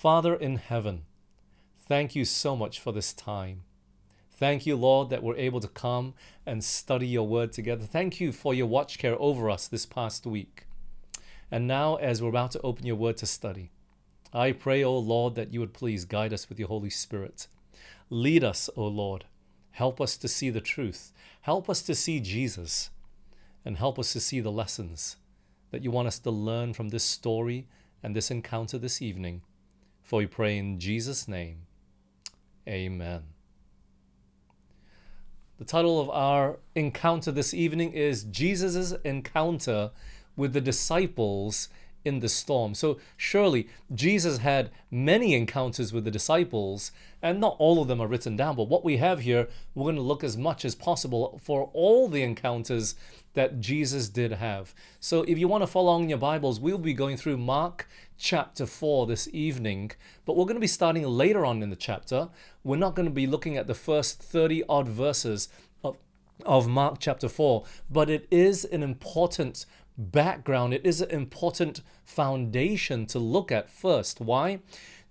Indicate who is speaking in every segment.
Speaker 1: Father in heaven, thank you so much for this time. Thank you, Lord, that we're able to come and study your word together. Thank you for your watch care over us this past week. And now, as we're about to open your word to study, I pray, O Lord, that you would please guide us with your Holy Spirit. Lead us, O Lord. Help us to see the truth. Help us to see Jesus. And help us to see the lessons that you want us to learn from this story and this encounter this evening. For we pray in Jesus' name. Amen. The title of our encounter this evening is Jesus' encounter with the disciples in the storm. So, surely Jesus had many encounters with the disciples, and not all of them are written down. But what we have here, we're going to look as much as possible for all the encounters that Jesus did have. So, if you want to follow along in your Bibles, we'll be going through Mark chapter 4 this evening, but we're going to be starting later on in the chapter. We're not going to be looking at the first 30 odd verses of, of Mark chapter 4, but it is an important background, it is an important foundation to look at first. Why?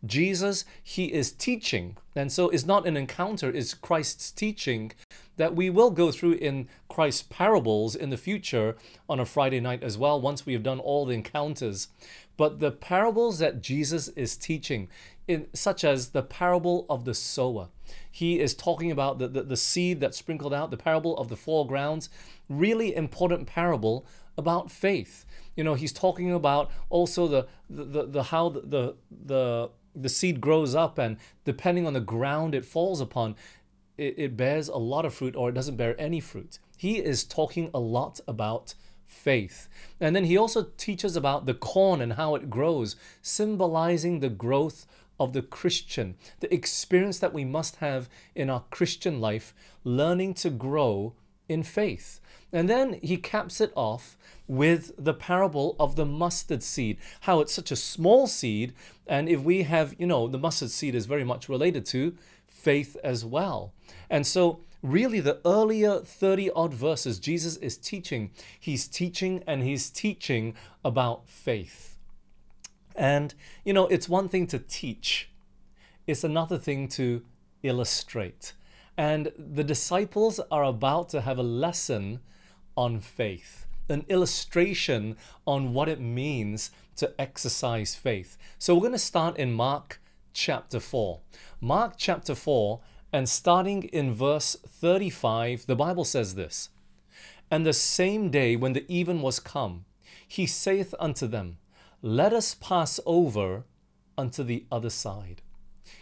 Speaker 1: Jesus, he is teaching. And so it's not an encounter, it's Christ's teaching that we will go through in Christ's parables in the future on a Friday night as well, once we have done all the encounters. But the parables that Jesus is teaching, in, such as the parable of the sower, he is talking about the, the, the seed that's sprinkled out, the parable of the four grounds, really important parable about faith. You know, he's talking about also the the, the, the how the, the the seed grows up and depending on the ground it falls upon, it, it bears a lot of fruit or it doesn't bear any fruit. He is talking a lot about faith. And then he also teaches about the corn and how it grows, symbolizing the growth of the Christian, the experience that we must have in our Christian life, learning to grow in faith. And then he caps it off with the parable of the mustard seed, how it's such a small seed. And if we have, you know, the mustard seed is very much related to faith as well. And so really the earlier 30 odd verses Jesus is teaching. He's teaching and he's teaching about faith. And, you know, it's one thing to teach, it's another thing to illustrate. And the disciples are about to have a lesson on faith, an illustration on what it means to exercise faith. So we're going to start in Mark chapter 4. Mark chapter 4 and starting in verse 35, the Bible says this And the same day when the even was come, he saith unto them, Let us pass over unto the other side.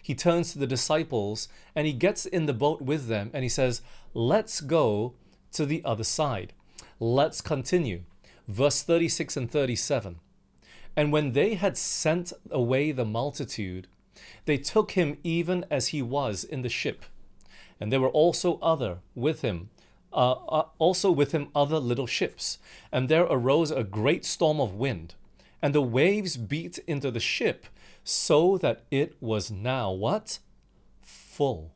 Speaker 1: He turns to the disciples and he gets in the boat with them and he says, Let's go to the other side. Let's continue. Verse 36 and 37. And when they had sent away the multitude, they took him even as he was in the ship. And there were also other with him, uh, uh, also with him other little ships. And there arose a great storm of wind, and the waves beat into the ship, so that it was now what? Full.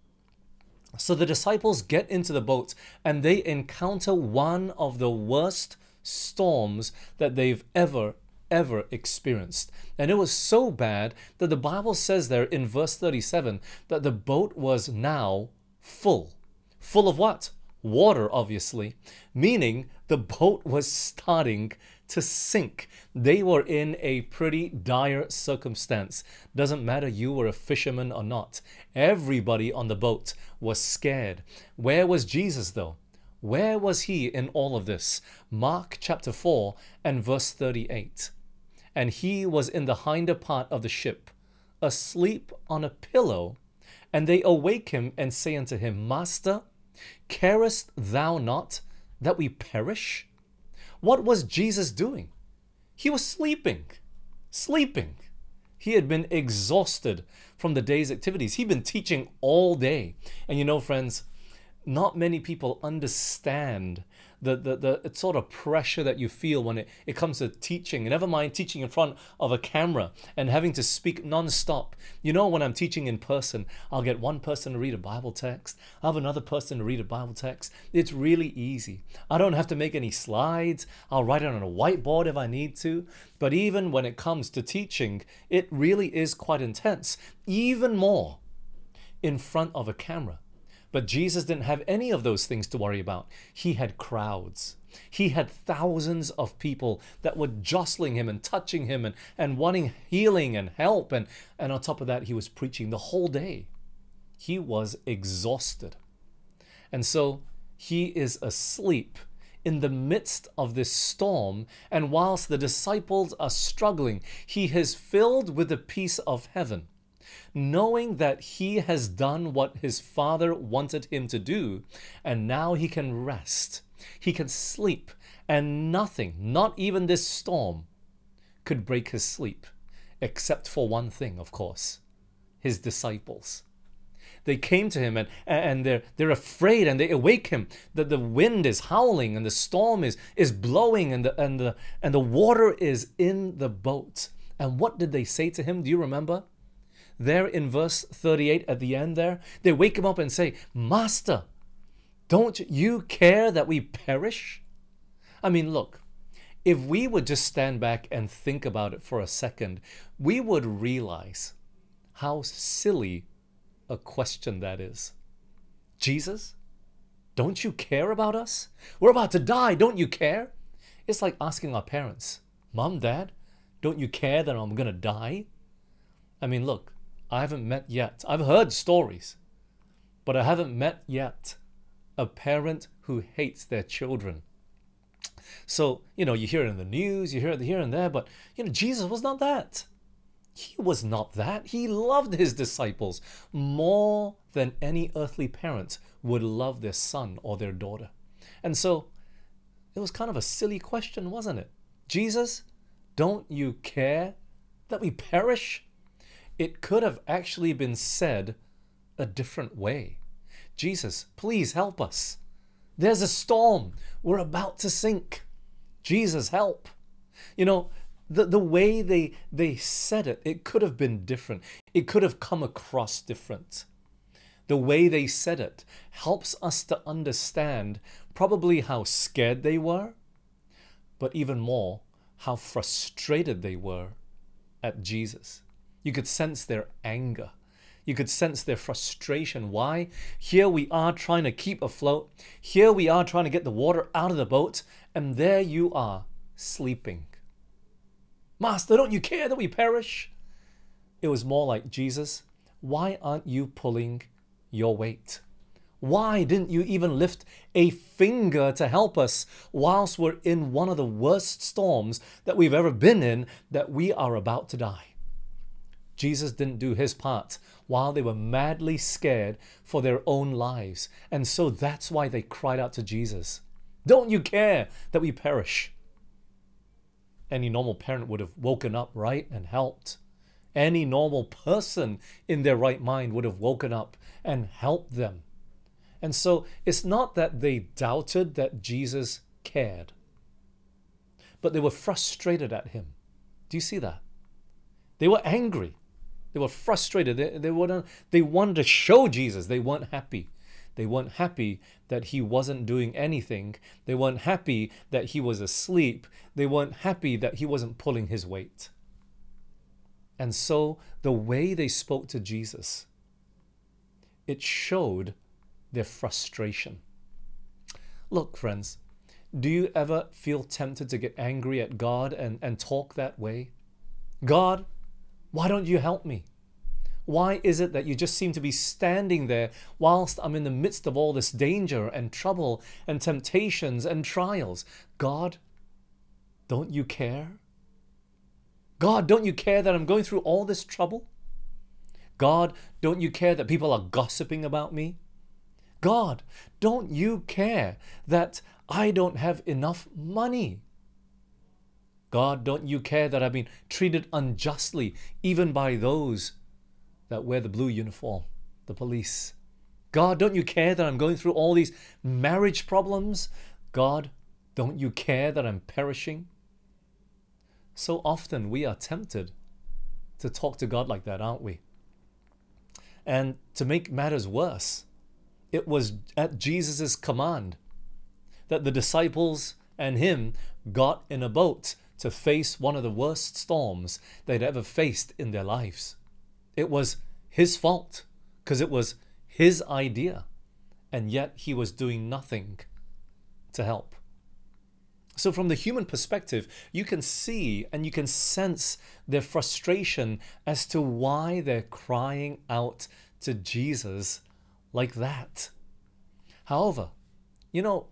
Speaker 1: So the disciples get into the boat and they encounter one of the worst storms that they've ever ever experienced. And it was so bad that the Bible says there in verse 37 that the boat was now full. Full of what? Water, obviously, meaning the boat was starting to sink. They were in a pretty dire circumstance. Doesn't matter you were a fisherman or not. Everybody on the boat was scared. Where was Jesus though? Where was he in all of this? Mark chapter 4 and verse 38 and he was in the hinder part of the ship, asleep on a pillow. And they awake him and say unto him, Master, carest thou not that we perish? What was Jesus doing? He was sleeping, sleeping. He had been exhausted from the day's activities. He'd been teaching all day. And you know, friends, not many people understand the, the, the sort of pressure that you feel when it, it comes to teaching. Never mind teaching in front of a camera and having to speak non-stop. You know, when I'm teaching in person, I'll get one person to read a Bible text, I'll have another person to read a Bible text. It's really easy. I don't have to make any slides. I'll write it on a whiteboard if I need to. But even when it comes to teaching, it really is quite intense. Even more in front of a camera. But Jesus didn't have any of those things to worry about. He had crowds. He had thousands of people that were jostling him and touching him and, and wanting healing and help. And, and on top of that, he was preaching the whole day. He was exhausted. And so he is asleep in the midst of this storm. And whilst the disciples are struggling, he is filled with the peace of heaven knowing that he has done what his father wanted him to do, and now he can rest. He can sleep, and nothing, not even this storm, could break his sleep, except for one thing, of course his disciples. They came to him and, and they're, they're afraid and they awake him that the wind is howling and the storm is, is blowing and the, and, the, and the water is in the boat. And what did they say to him? Do you remember? There in verse 38 at the end there, they wake him up and say, Master, don't you care that we perish? I mean, look, if we would just stand back and think about it for a second, we would realize how silly a question that is. Jesus, don't you care about us? We're about to die, don't you care? It's like asking our parents, Mom, Dad, don't you care that I'm to die? I mean, look, I haven't met yet. I've heard stories, but I haven't met yet a parent who hates their children. So, you know, you hear it in the news, you hear it here and there, but, you know, Jesus was not that. He was not that. He loved his disciples more than any earthly parent would love their son or their daughter. And so it was kind of a silly question, wasn't it? Jesus, don't you care that we perish? It could have actually been said a different way. Jesus, please help us. There's a storm. We're about to sink. Jesus, help. You know, the, the way they, they said it, it could have been different. It could have come across different. The way they said it helps us to understand probably how scared they were, but even more, how frustrated they were at Jesus. You could sense their anger. You could sense their frustration. Why? Here we are trying to keep afloat. Here we are trying to get the water out of the boat. And there you are, sleeping. Master, don't you care that we perish? It was more like, Jesus, why aren't you pulling your weight? Why didn't you even lift a finger to help us whilst we're in one of the worst storms that we've ever been in that we are about to die? Jesus didn't do his part while they were madly scared for their own lives. And so that's why they cried out to Jesus Don't you care that we perish? Any normal parent would have woken up, right, and helped. Any normal person in their right mind would have woken up and helped them. And so it's not that they doubted that Jesus cared, but they were frustrated at him. Do you see that? They were angry. They were frustrated. They, they, wanted, they wanted to show Jesus. They weren't happy. They weren't happy that he wasn't doing anything. They weren't happy that he was asleep. They weren't happy that he wasn't pulling his weight. And so the way they spoke to Jesus, it showed their frustration. Look, friends, do you ever feel tempted to get angry at God and, and talk that way? God, why don't you help me? Why is it that you just seem to be standing there whilst I'm in the midst of all this danger and trouble and temptations and trials? God, don't you care? God, don't you care that I'm going through all this trouble? God, don't you care that people are gossiping about me? God, don't you care that I don't have enough money? God, don't you care that I've been treated unjustly, even by those that wear the blue uniform, the police? God, don't you care that I'm going through all these marriage problems? God, don't you care that I'm perishing? So often we are tempted to talk to God like that, aren't we? And to make matters worse, it was at Jesus' command that the disciples and him got in a boat to face one of the worst storms they'd ever faced in their lives. It was his fault because it was his idea, and yet he was doing nothing to help. So, from the human perspective, you can see and you can sense their frustration as to why they're crying out to Jesus like that. However, you know,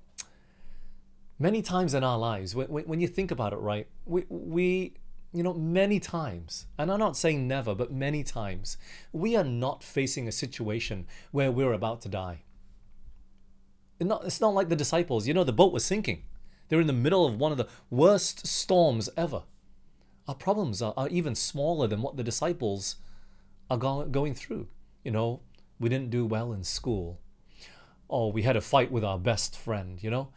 Speaker 1: many times in our lives, when, when you think about it, right, we, we, you know, many times, and I'm not saying never, but many times, we are not facing a situation where we're about to die. It's not, it's not like the disciples, you know, the boat was sinking. They're in the middle of one of the worst storms ever. Our problems are, are even smaller than what the disciples are go- going through. You know, we didn't do well in school, or we had a fight with our best friend, you know.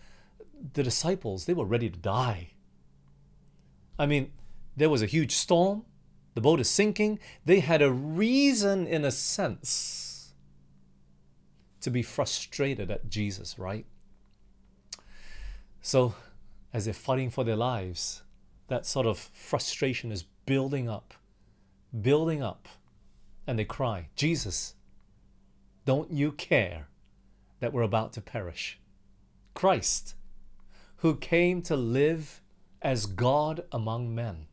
Speaker 1: The disciples, they were ready to die. I mean, there was a huge storm, the boat is sinking. They had a reason, in a sense, to be frustrated at Jesus, right? So, as they're fighting for their lives, that sort of frustration is building up, building up, and they cry, Jesus, don't you care that we're about to perish? Christ, who came to live as God among men,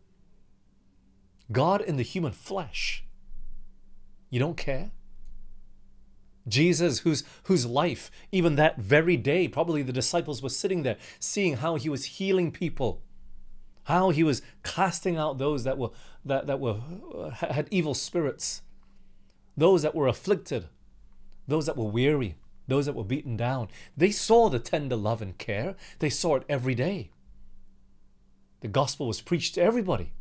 Speaker 1: God in the human flesh, you don't care? Jesus, whose, whose life, even that very day, probably the disciples were sitting there seeing how he was healing people, how he was casting out those that were that, that were uh, had evil spirits, those that were afflicted, those that were weary, those that were beaten down. They saw the tender love and care. They saw it every day. The gospel was preached to everybody.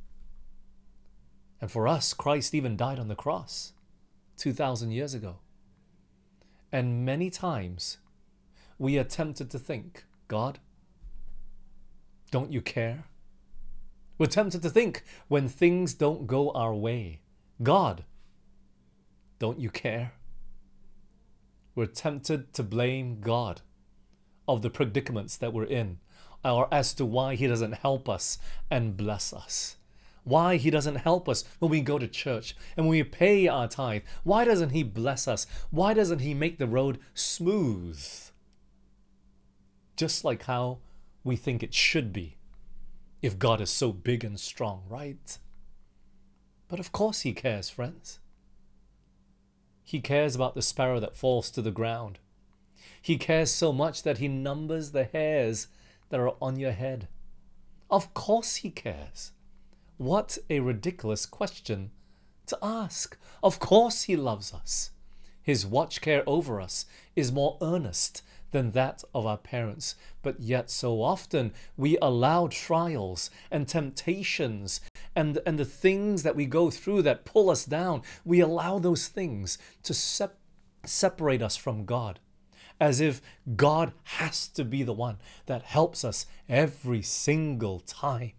Speaker 1: And for us, Christ even died on the cross 2,000 years ago. And many times we are tempted to think, God, don't you care? We're tempted to think when things don't go our way, God, don't you care? We're tempted to blame God of the predicaments that we're in or as to why He doesn't help us and bless us why he doesn't help us when we go to church and when we pay our tithe. Why doesn't he bless us? Why doesn't he make the road smooth? Just like how we think it should be if God is so big and strong, right? But of course he cares, friends. He cares about the sparrow that falls to the ground. He cares so much that he numbers the hairs that are on your head. Of course he cares. What a ridiculous question to ask. Of course, He loves us. His watch care over us is more earnest than that of our parents. But yet, so often, we allow trials and temptations and, and the things that we go through that pull us down, we allow those things to sep- separate us from God. As if God has to be the one that helps us every single time.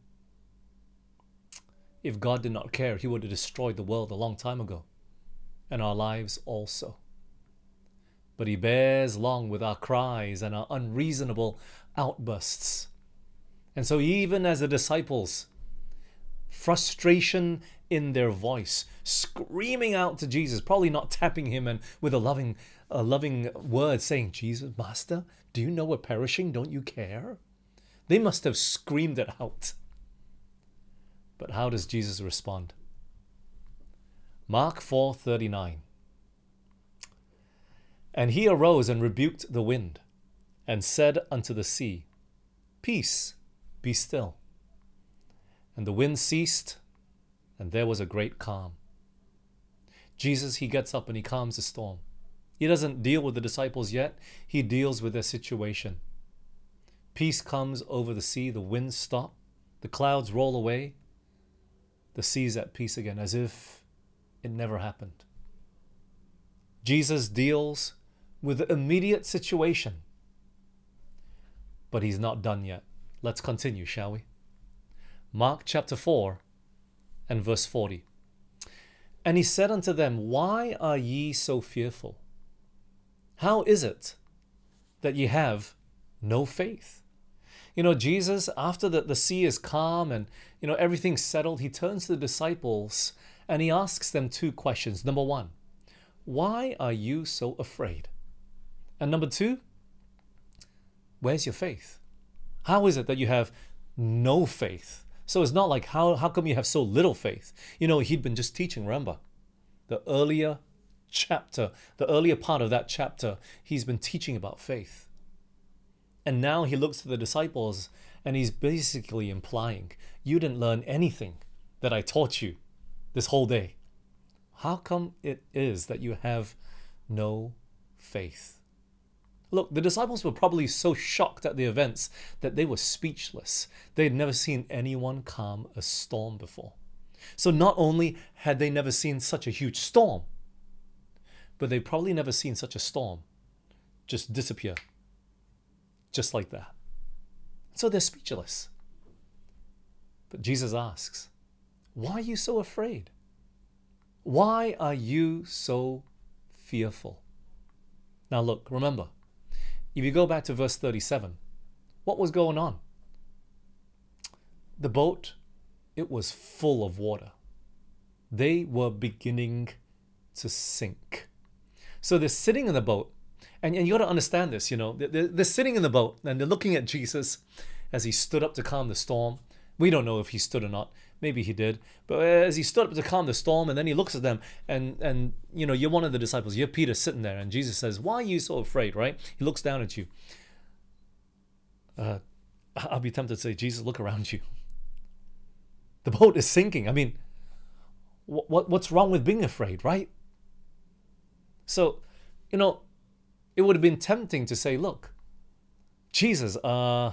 Speaker 1: If God did not care, He would have destroyed the world a long time ago, and our lives also. But He bears long with our cries and our unreasonable outbursts. And so, even as the disciples, frustration in their voice, screaming out to Jesus, probably not tapping him and with a loving, a loving word saying, Jesus, Master, do you know we're perishing? Don't you care? They must have screamed it out. But how does Jesus respond? Mark 4:39 And he arose and rebuked the wind and said unto the sea, Peace, be still. And the wind ceased, and there was a great calm. Jesus, he gets up and he calms the storm. He doesn't deal with the disciples yet, he deals with their situation. Peace comes over the sea, the winds stop, the clouds roll away, the sea's at peace again, as if it never happened. Jesus deals with the immediate situation. But he's not done yet. Let's continue, shall we? Mark chapter 4 and verse 40. And he said unto them, Why are ye so fearful? How is it that ye have no faith? You know, Jesus, after the, the sea is calm and, you know, everything's settled, he turns to the disciples and he asks them two questions. Number one, why are you so afraid? And number two, where's your faith? How is it that you have no faith? So it's not like how, how come you have so little faith? You know, he'd been just teaching, remember? The earlier chapter, the earlier part of that chapter, he's been teaching about faith. And now he looks to the disciples and he's basically implying, You didn't learn anything that I taught you this whole day. How come it is that you have no faith? Look, the disciples were probably so shocked at the events that they were speechless. They had never seen anyone calm a storm before. So not only had they never seen such a huge storm, but they've probably never seen such a storm just disappear. Just like that. So they're speechless. But Jesus asks, Why are you so afraid? Why are you so fearful? Now, look, remember, if you go back to verse 37, what was going on? The boat, it was full of water. They were beginning to sink. So they're sitting in the boat, and, and you got to understand this, you know, they're, they're sitting in the boat and they're looking at Jesus as he stood up to calm the storm. We don't know if he stood or not. Maybe he did. But as he stood up to calm the storm, and then he looks at them, and and you know, you're one of the disciples. You're Peter sitting there, and Jesus says, "Why are you so afraid?" Right? He looks down at you. Uh, I'll be tempted to say, Jesus, look around you. The boat is sinking. I mean, what what's wrong with being afraid, right? So, you know, it would have been tempting to say, look, Jesus, uh,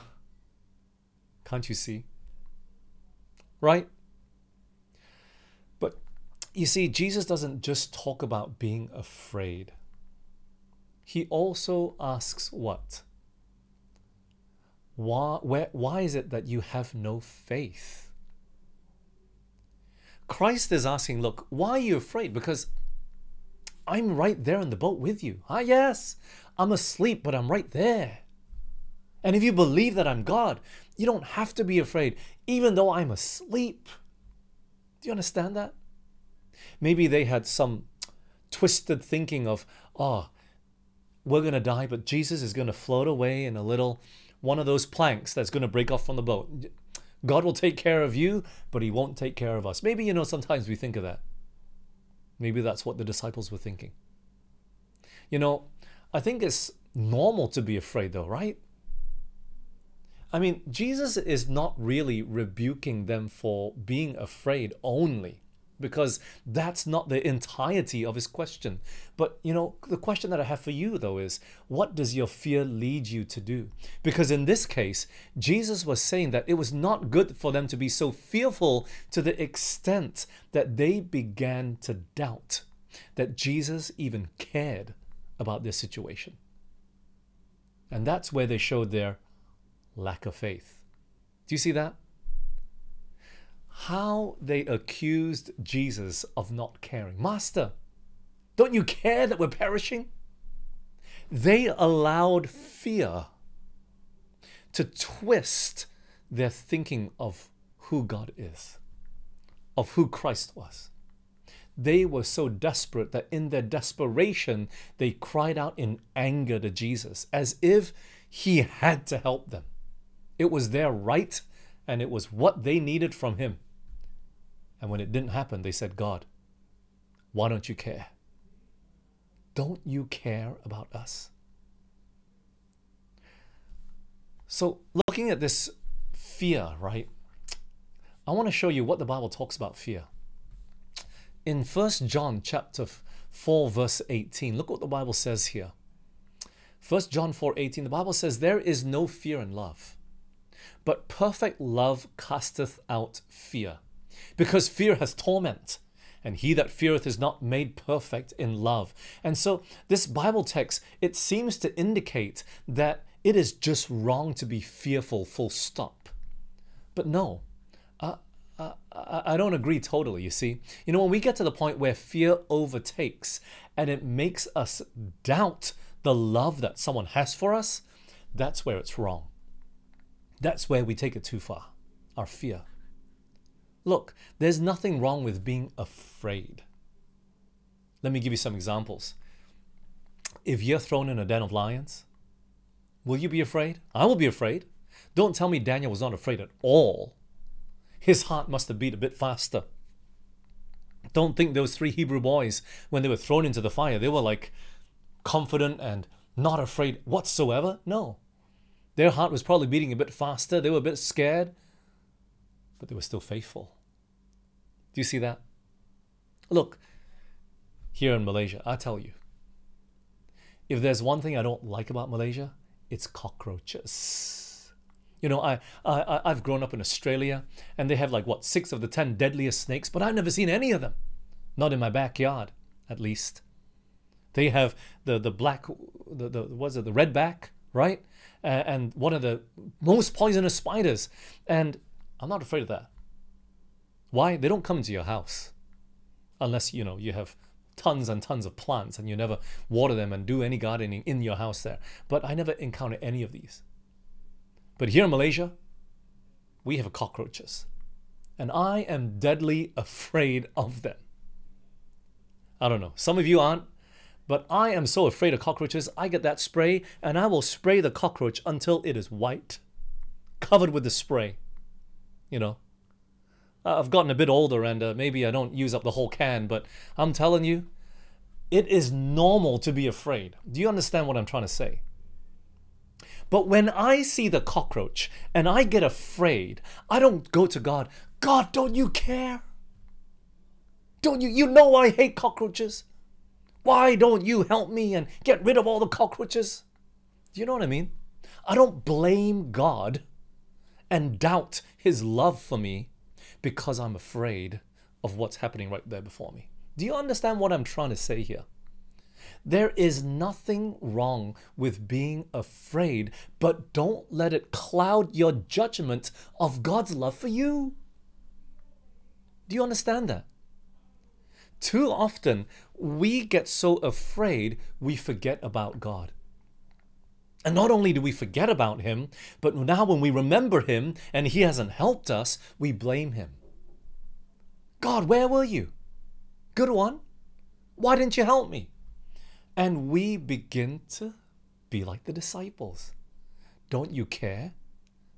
Speaker 1: can't you see? Right? You see, Jesus doesn't just talk about being afraid. He also asks what? Why, where, why is it that you have no faith? Christ is asking, look, why are you afraid? Because I'm right there in the boat with you. Ah, yes, I'm asleep, but I'm right there. And if you believe that I'm God, you don't have to be afraid, even though I'm asleep. Do you understand that? Maybe they had some twisted thinking of, oh, we're going to die, but Jesus is going to float away in a little one of those planks that's going to break off from the boat. God will take care of you, but he won't take care of us. Maybe, you know, sometimes we think of that. Maybe that's what the disciples were thinking. You know, I think it's normal to be afraid, though, right? I mean, Jesus is not really rebuking them for being afraid only, because that's not the entirety of his question. But, you know, the question that I have for you, though, is what does your fear lead you to do? Because in this case, Jesus was saying that it was not good for them to be so fearful to the extent that they began to doubt that Jesus even cared about their situation. And that's where they showed their lack of faith. Do you see that? How they accused Jesus of not caring. Master, don't you care that we're perishing? They allowed fear to twist their thinking of who God is, of who Christ was. They were so desperate that in their desperation, they cried out in anger to Jesus as if he had to help them. It was their right and it was what they needed from him. And when it didn't happen, they said, God, why don't you care? Don't you care about us? So, looking at this fear, right? I want to show you what the Bible talks about fear. In 1 John chapter 4 verse 18, look what the Bible says here. 1 John 4:18 the Bible says there is no fear in love but perfect love casteth out fear because fear has torment and he that feareth is not made perfect in love. And so this Bible text, it seems to indicate that it is just wrong to be fearful, full stop. But no, uh, uh, I don't agree totally, you see. You know, when we get to the point where fear overtakes and it makes us doubt the love that someone has for us, that's where it's wrong. That's where we take it too far, our fear. Look, there's nothing wrong with being afraid. Let me give you some examples. If you're thrown in a den of lions, will you be afraid? I will be afraid. Don't tell me Daniel was not afraid at all. His heart must have beat a bit faster. Don't think those three Hebrew boys, when they were thrown into the fire, they were like confident and not afraid whatsoever. No. Their heart was probably beating a bit faster. They were a bit scared, but they were still faithful. Do you see that? Look, here in Malaysia, I tell you, if there's one thing I don't like about Malaysia, it's cockroaches. You know, I, I I've grown up in Australia, and they have like what six of the ten deadliest snakes, but I've never seen any of them, not in my backyard, at least. They have the the black, the the was it the redback, right? Uh, and one of the most poisonous spiders, and I'm not afraid of that. Why? They don't come into your house, unless you know you have tons and tons of plants and you never water them and do any gardening in your house there. But I never encounter any of these. But here in Malaysia, we have cockroaches. And I am deadly afraid of them. I don't know. Some of you aren't. But I am so afraid of cockroaches, I get that spray and I will spray the cockroach until it is white, covered with the spray. You know, I've gotten a bit older and uh, maybe I don't use up the whole can, but I'm telling you, it is normal to be afraid. Do you understand what I'm trying to say? But when I see the cockroach and I get afraid, I don't go to God, God, don't you care? Don't you? You know I hate cockroaches. Why don't you help me and get rid of all the cockroaches? Do you know what I mean? I don't blame God and doubt his love for me because I'm afraid of what's happening right there before me. Do you understand what I'm trying to say here? There is nothing wrong with being afraid, but don't let it cloud your judgment of God's love for you. Do you understand that? Too often, we get so afraid we forget about God. And not only do we forget about Him, but now when we remember Him and He hasn't helped us, we blame Him. God, where were you? Good one. Why didn't you help me? And we begin to be like the disciples. Don't you care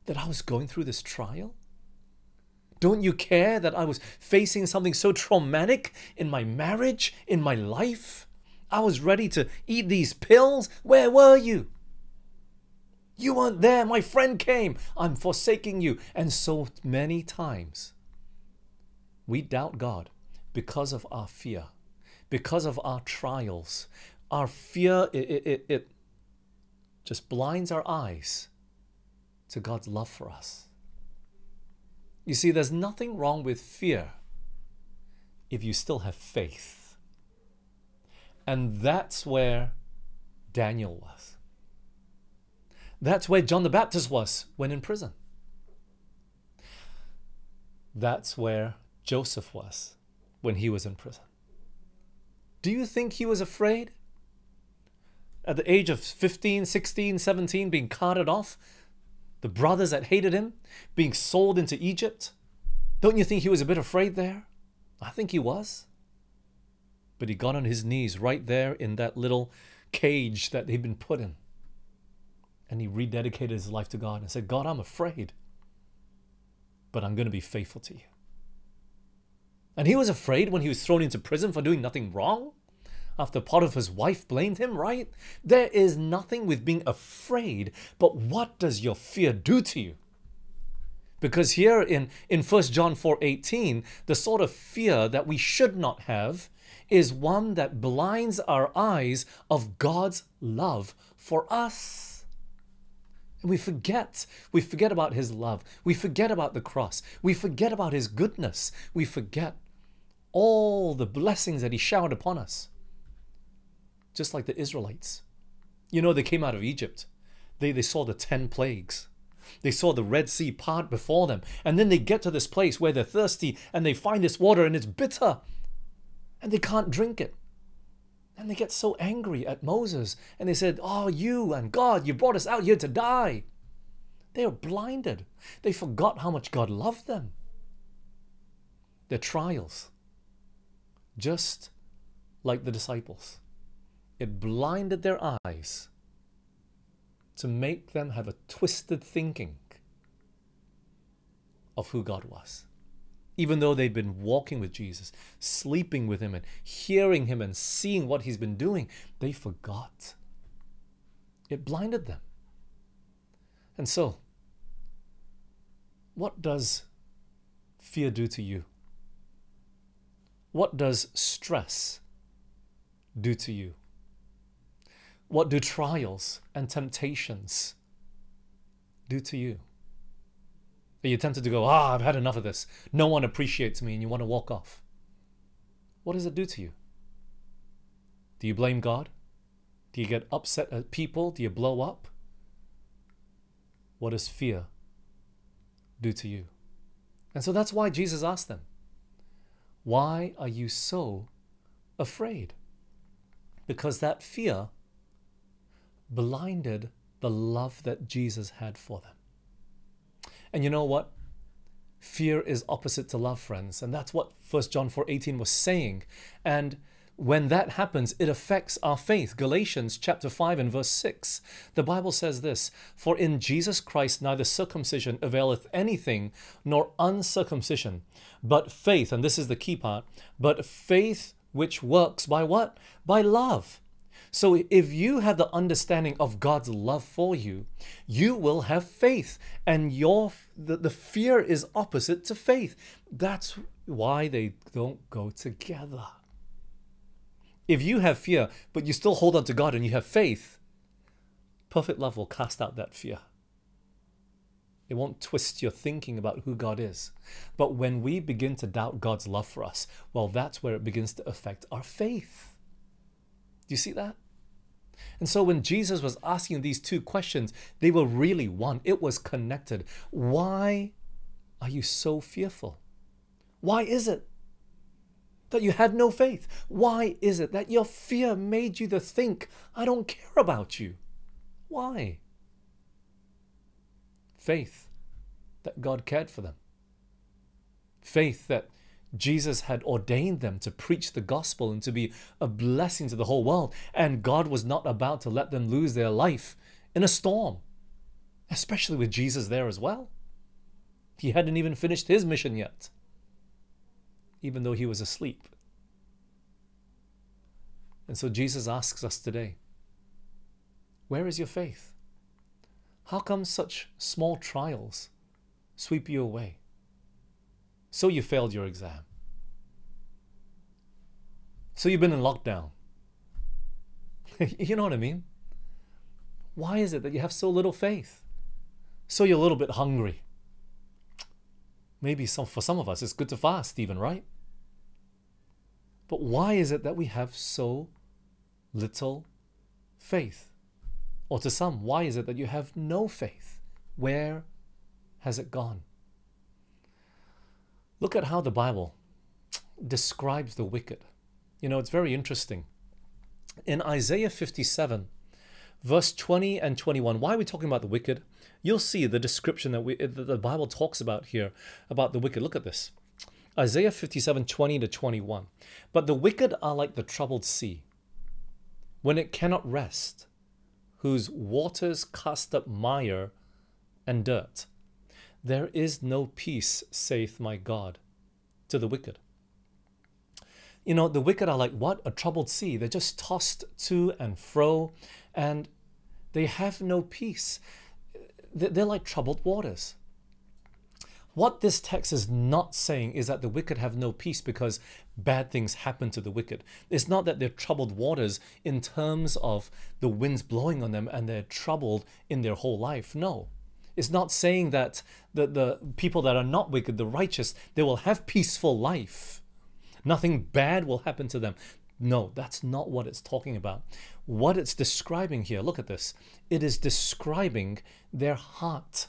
Speaker 1: that I was going through this trial? Don't you care that I was facing something so traumatic in my marriage, in my life? I was ready to eat these pills. Where were you? You weren't there. My friend came. I'm forsaking you. And so many times we doubt God because of our fear, because of our trials. Our fear, it, it, it just blinds our eyes to God's love for us. You see, there's nothing wrong with fear if you still have faith. And that's where Daniel was. That's where John the Baptist was when in prison. That's where Joseph was when he was in prison. Do you think he was afraid? At the age of 15, 16, 17, being carted off the brothers that hated him being sold into Egypt. Don't you think he was a bit afraid there? I think he was. But he got on his knees right there in that little cage that he'd been put in. And he rededicated his life to God and said, God, I'm afraid, but I'm going to be faithful to you. And he was afraid when he was thrown into prison for doing nothing wrong after Potiphar's wife blamed him, right? There is nothing with being afraid, but what does your fear do to you? Because here in, in 1 John 4:18, the sort of fear that we should not have is one that blinds our eyes of God's love for us. And we forget. We forget about his love. We forget about the cross. We forget about his goodness. We forget all the blessings that He showered upon us. Just like the Israelites. You know, they came out of Egypt, they, they saw the 10 plagues. They saw the Red Sea part before them. And then they get to this place where they're thirsty and they find this water and it's bitter and they can't drink it. And they get so angry at Moses and they said, Oh, you and God, you brought us out here to die. They are blinded. They forgot how much God loved them. Their trials, just like the disciples, it blinded their eyes to make them have a twisted thinking of who God was. Even though they'd been walking with Jesus, sleeping with him, and hearing him and seeing what he's been doing, they forgot. It blinded them. And so, what does fear do to you? What does stress do to you? What do trials and temptations do to you? Are you tempted to go, ah, I've had enough of this. No one appreciates me, and you want to walk off? What does it do to you? Do you blame God? Do you get upset at people? Do you blow up? What does fear do to you? And so that's why Jesus asked them, Why are you so afraid? Because that fear blinded the love that Jesus had for them. And you know what? Fear is opposite to love, friends. And that's what 1 John 4:18 was saying. And when that happens, it affects our faith. Galatians chapter 5 and verse 6. The Bible says this For in Jesus Christ neither circumcision availeth anything, nor uncircumcision, but faith, and this is the key part, but faith which works by what? By love. So if you have the understanding of God's love for you, you will have faith. And your the, the fear is opposite to faith. That's why they don't go together. If you have fear, but you still hold on to God and you have faith, perfect love will cast out that fear. It won't twist your thinking about who God is. But when we begin to doubt God's love for us, well, that's where it begins to affect our faith. Do you see that? And so when Jesus was asking these two questions, they were really one. It was connected. Why are you so fearful? Why is it that you had no faith? Why is it that your fear made you to think, I don't care about you? Why? Faith that God cared for them. Faith that Jesus had ordained them to preach the gospel and to be a blessing to the whole world. And God was not about to let them lose their life in a storm, especially with Jesus there as well. He hadn't even finished his mission yet, even though he was asleep. And so Jesus asks us today where is your faith? How come such small trials sweep you away? So you failed your exam. So you've been in lockdown. you know what I mean? Why is it that you have so little faith? So you're a little bit hungry. Maybe some, for some of us it's good to fast, even, right? But why is it that we have so little faith? Or to some, why is it that you have no faith? Where has it gone? Look at how the Bible describes the wicked. You know, it's very interesting. In Isaiah 57, verse 20 and 21, why are we talking about the wicked? You'll see the description that, we, that the Bible talks about here about the wicked. Look at this Isaiah 57, 20 to 21. But the wicked are like the troubled sea, when it cannot rest, whose waters cast up mire and dirt. There is no peace, saith my God, to the wicked. You know, the wicked are like what? A troubled sea. They're just tossed to and fro, and they have no peace. They're like troubled waters. What this text is not saying is that the wicked have no peace because bad things happen to the wicked. It's not that they're troubled waters in terms of the winds blowing on them and they're troubled in their whole life. No. It's not saying that the, the people that are not wicked, the righteous, they will have peaceful life. Nothing bad will happen to them. No, that's not what it's talking about. What it's describing here, look at this. It is describing their heart.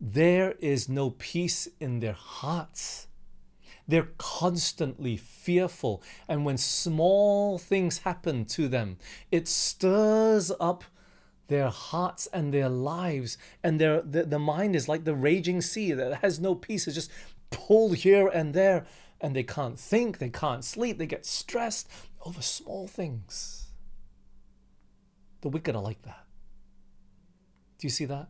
Speaker 1: There is no peace in their hearts. They're constantly fearful. And when small things happen to them, it stirs up their hearts and their lives. And their the, the mind is like the raging sea that has no peace. It's just pulled here and there. And they can't think, they can't sleep, they get stressed over small things. The wicked are like that. Do you see that?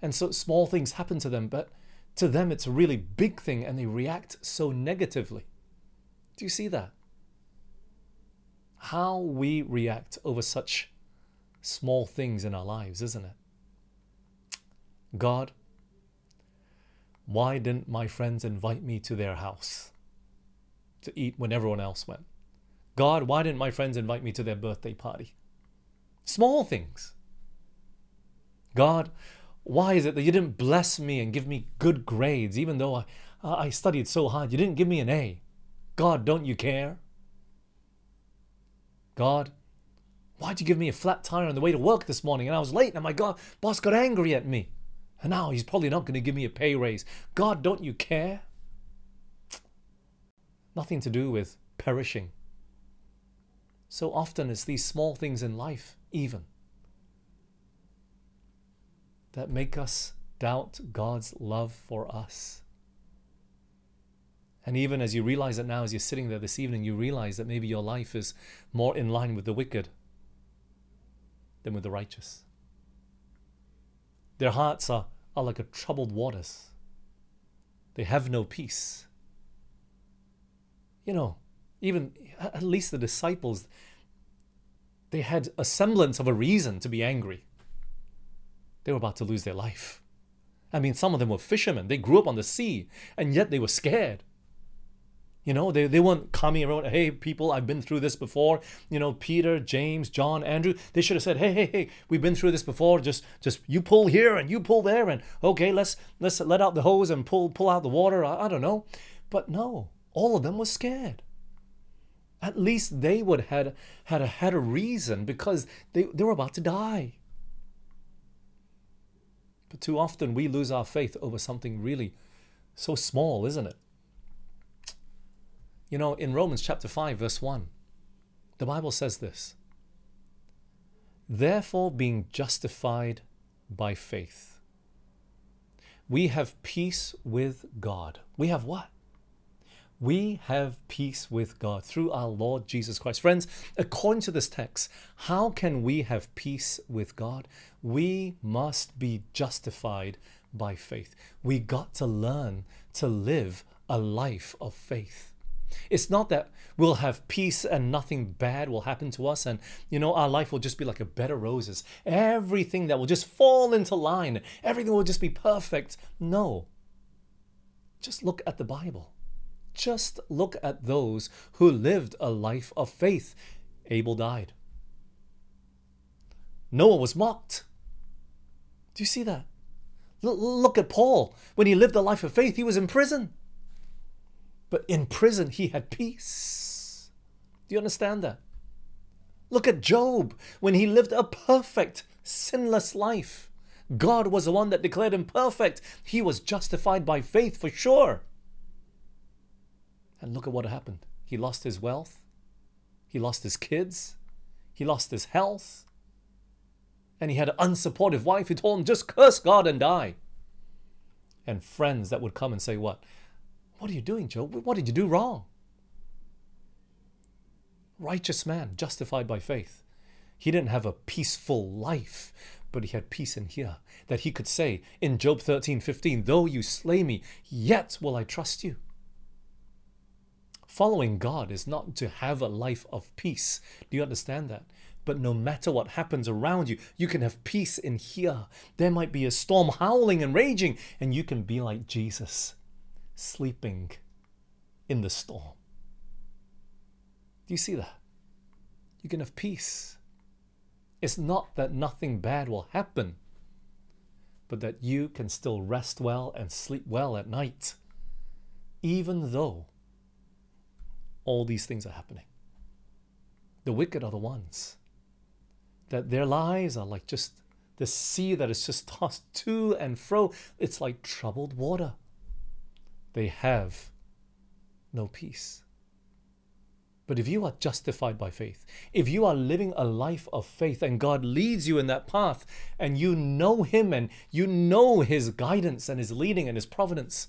Speaker 1: And so small things happen to them, but to them it's a really big thing and they react so negatively. Do you see that? How we react over such small things in our lives, isn't it? God, why didn't my friends invite me to their house to eat when everyone else went? God, why didn't my friends invite me to their birthday party? Small things. God, why is it that you didn't bless me and give me good grades, even though I, I studied so hard? You didn't give me an A. God, don't you care? God, why'd you give me a flat tire on the way to work this morning and I was late and my God, boss got angry at me? And now he's probably not going to give me a pay raise. God, don't you care? Nothing to do with perishing. So often it's these small things in life, even that make us doubt God's love for us. And even as you realize it now, as you're sitting there this evening, you realize that maybe your life is more in line with the wicked than with the righteous. Their hearts are, are like a troubled waters. They have no peace. You know, even at least the disciples, they had a semblance of a reason to be angry. They were about to lose their life. I mean, some of them were fishermen. They grew up on the sea, and yet they were scared. You know, they, they weren't coming around, hey, people, I've been through this before. You know, Peter, James, John, Andrew, they should have said, hey, hey, hey, we've been through this before. Just just you pull here and you pull there, and okay, let's let's let out the hose and pull pull out the water. I, I don't know. But no, all of them were scared. At least they would had had a, had a reason because they, they were about to die. But too often we lose our faith over something really so small, isn't it? You know, in Romans chapter 5, verse 1, the Bible says this Therefore, being justified by faith, we have peace with God. We have what? we have peace with God through our Lord Jesus Christ. Friends, according to this text, how can we have peace with God? We must be justified by faith. We got to learn to live a life of faith. It's not that we'll have peace and nothing bad will happen to us and you know our life will just be like a bed of roses. Everything that will just fall into line, everything will just be perfect. No. Just look at the Bible. Just look at those who lived a life of faith. Abel died. Noah was mocked. Do you see that? L- look at Paul. When he lived a life of faith, he was in prison. But in prison, he had peace. Do you understand that? Look at Job. When he lived a perfect, sinless life, God was the one that declared him perfect. He was justified by faith for sure. And look at what happened. He lost his wealth, he lost his kids, he lost his health, and he had an unsupportive wife who told him, just curse God and die. And friends that would come and say, What? What are you doing, Job? What did you do wrong? Righteous man, justified by faith. He didn't have a peaceful life, but he had peace in here. That he could say in Job 13 15, Though you slay me, yet will I trust you. Following God is not to have a life of peace. Do you understand that? But no matter what happens around you, you can have peace in here. There might be a storm howling and raging, and you can be like Jesus, sleeping in the storm. Do you see that? You can have peace. It's not that nothing bad will happen, but that you can still rest well and sleep well at night, even though all these things are happening. The wicked are the ones that their lives are like just the sea that is just tossed to and fro. It's like troubled water. They have no peace. But if you are justified by faith, if you are living a life of faith and God leads you in that path and you know Him and you know His guidance and His leading and His providence,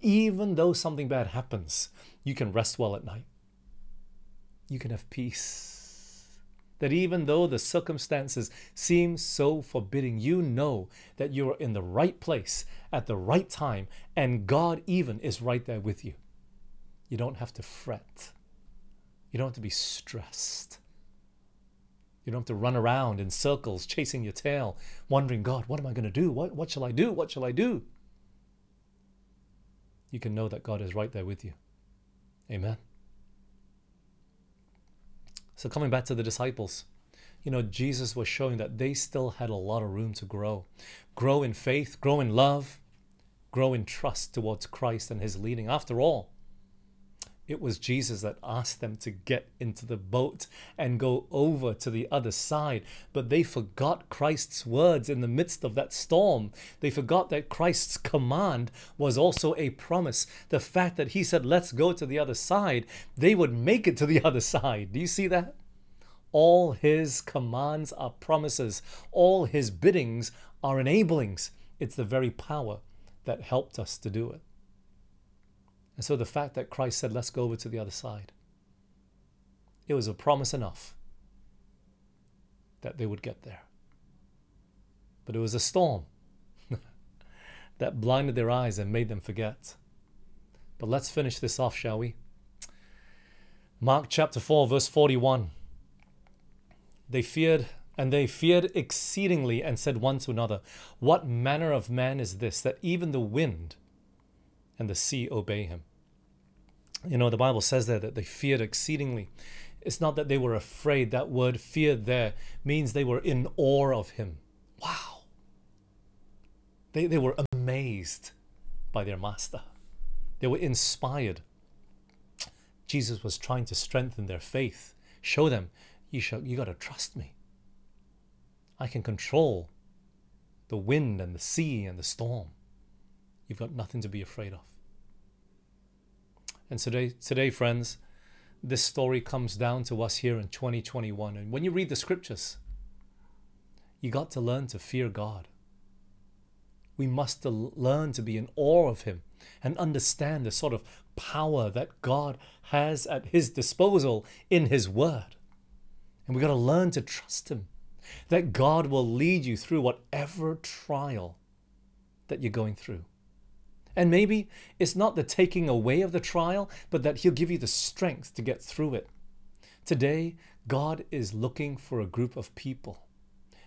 Speaker 1: even though something bad happens, you can rest well at night. You can have peace. That even though the circumstances seem so forbidding, you know that you are in the right place at the right time and God even is right there with you. You don't have to fret. You don't have to be stressed. You don't have to run around in circles chasing your tail, wondering, God, what am I going to do? What, what shall I do? What shall I do? You can know that God is right there with you. Amen. So, coming back to the disciples, you know, Jesus was showing that they still had a lot of room to grow. Grow in faith, grow in love, grow in trust towards Christ and his leading. After all, it was Jesus that asked them to get into the boat and go over to the other side. But they forgot Christ's words in the midst of that storm. They forgot that Christ's command was also a promise. The fact that he said, Let's go to the other side, they would make it to the other side. Do you see that? All his commands are promises, all his biddings are enablings. It's the very power that helped us to do it. And so the fact that Christ said, let's go over to the other side, it was a promise enough that they would get there. But it was a storm that blinded their eyes and made them forget. But let's finish this off, shall we? Mark chapter 4, verse 41. They feared, and they feared exceedingly, and said one to another, What manner of man is this, that even the wind and the sea obey him? You know, the Bible says there that they feared exceedingly. It's not that they were afraid. That word feared there means they were in awe of him. Wow. They, they were amazed by their master, they were inspired. Jesus was trying to strengthen their faith, show them, you, shall, you got to trust me. I can control the wind and the sea and the storm. You've got nothing to be afraid of. And today, today, friends, this story comes down to us here in 2021. And when you read the scriptures, you got to learn to fear God. We must learn to be in awe of Him and understand the sort of power that God has at His disposal in His Word. And we got to learn to trust Him, that God will lead you through whatever trial that you're going through. And maybe it's not the taking away of the trial, but that He'll give you the strength to get through it. Today, God is looking for a group of people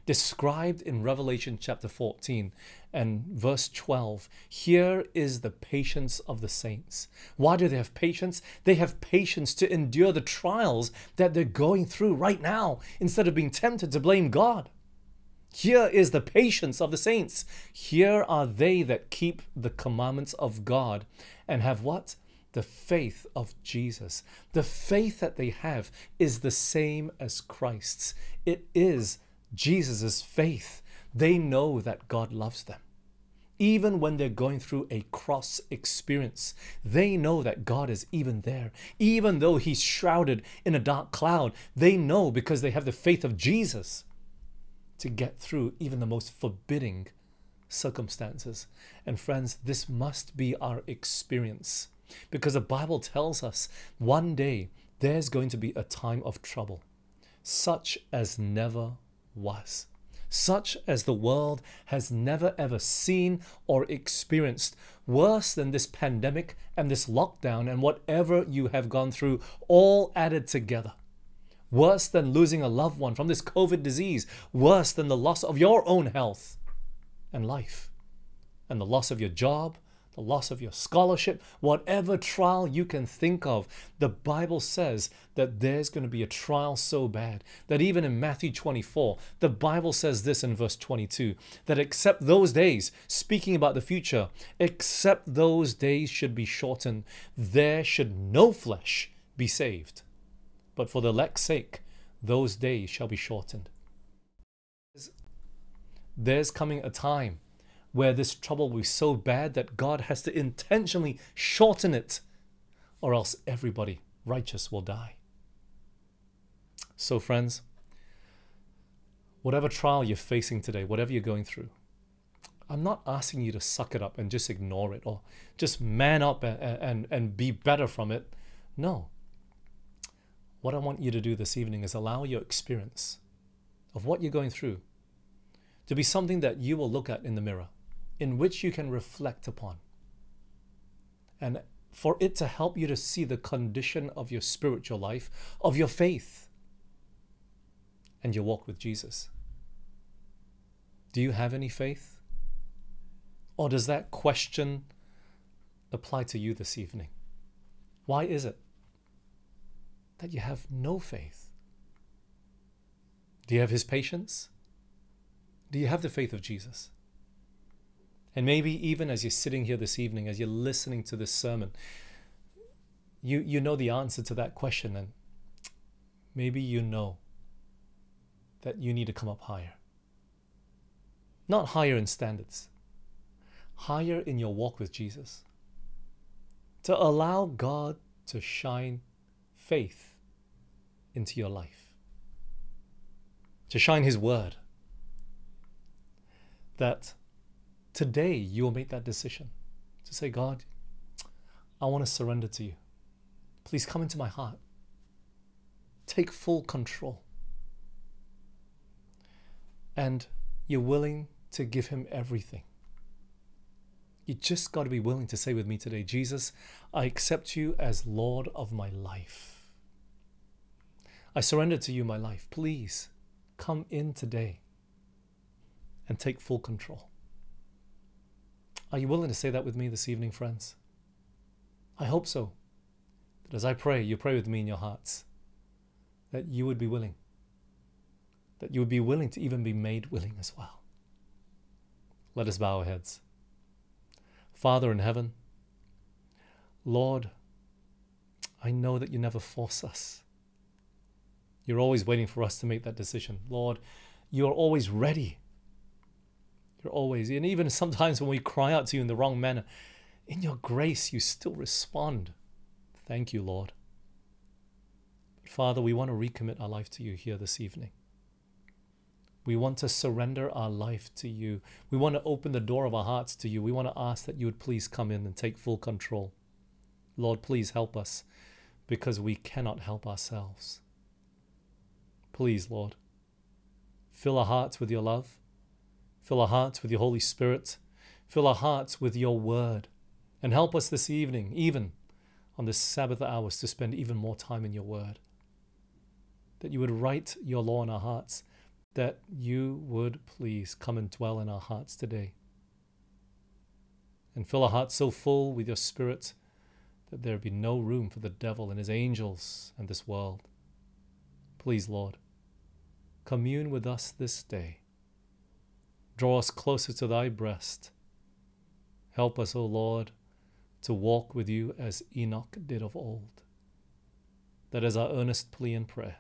Speaker 1: described in Revelation chapter 14 and verse 12. Here is the patience of the saints. Why do they have patience? They have patience to endure the trials that they're going through right now instead of being tempted to blame God. Here is the patience of the saints. Here are they that keep the commandments of God and have what? The faith of Jesus. The faith that they have is the same as Christ's. It is Jesus' faith. They know that God loves them. Even when they're going through a cross experience, they know that God is even there. Even though He's shrouded in a dark cloud, they know because they have the faith of Jesus to get through even the most forbidding circumstances. And friends, this must be our experience because the Bible tells us one day there's going to be a time of trouble, such as never was, such as the world has never ever seen or experienced, worse than this pandemic and this lockdown and whatever you have gone through, all added together worse than losing a loved one from this COVID disease, worse than the loss of your own health and life, and the loss of your job, the loss of your scholarship, whatever trial you can think of. The Bible says that there's going to be a trial so bad that even in Matthew 24, the Bible says this in verse 22 that except those days, speaking about the future, except those days should be shortened, there should no flesh be saved. But for the elect's sake, those days shall be shortened. There's coming a time where this trouble will be so bad that God has to intentionally shorten it, or else everybody righteous will die. So, friends, whatever trial you're facing today, whatever you're going through, I'm not asking you to suck it up and just ignore it or just man up and, and, and be better from it. No. What I want you to do this evening is allow your experience of what you're going through to be something that you will look at in the mirror, in which you can reflect upon. And for it to help you to see the condition of your spiritual life, of your faith, and your walk with Jesus. Do you have any faith? Or does that question apply to you this evening? Why is it that you have no faith? Do you have his patience? Do you have the faith of Jesus? And maybe even as you're sitting here this evening, as you're listening to this sermon, you, you know the answer to that question, and maybe you know that you need to come up higher. Not higher in standards, higher in your walk with Jesus. To allow God to shine faith into your life, to shine His word. That today you will make that decision to say, God, I want to surrender to you. Please come into my heart. Take full control. And you're willing to give him everything. You just got to be willing to say with me today, Jesus, I accept you as Lord of my life. I surrender to you my life. Please come in today and take full control. Are you willing to say that with me this evening, friends? I hope so. That as I pray, you pray with me in your hearts, that you would be willing, that you would be willing to even be made willing as well. Let us bow our heads. Father in heaven, Lord, I know that you never force us. You're always waiting for us to make that decision. Lord, you're always ready. You're always, and even sometimes when we cry out to you in the wrong manner, in your grace, you still respond. Thank you, Lord. Father, we want to recommit our life to you here this evening. We want to surrender our life to you. We want to open the door of our hearts to you. We want to ask that you would please come in and take full control. Lord, please help us because we cannot help ourselves. Please, Lord, fill our hearts with your love. Fill our hearts with your Holy Spirit. Fill our hearts with your word. And help us this evening, even on this Sabbath hours, to spend even more time in your word. That you would write your law in our hearts that you would please come and dwell in our hearts today and fill our hearts so full with your spirit that there be no room for the devil and his angels and this world. Please, Lord, commune with us this day. Draw us closer to thy breast. Help us, O Lord, to walk with you as Enoch did of old. That is our earnest plea and prayer.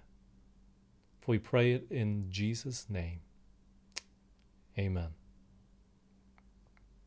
Speaker 1: For we pray it in Jesus' name. Amen.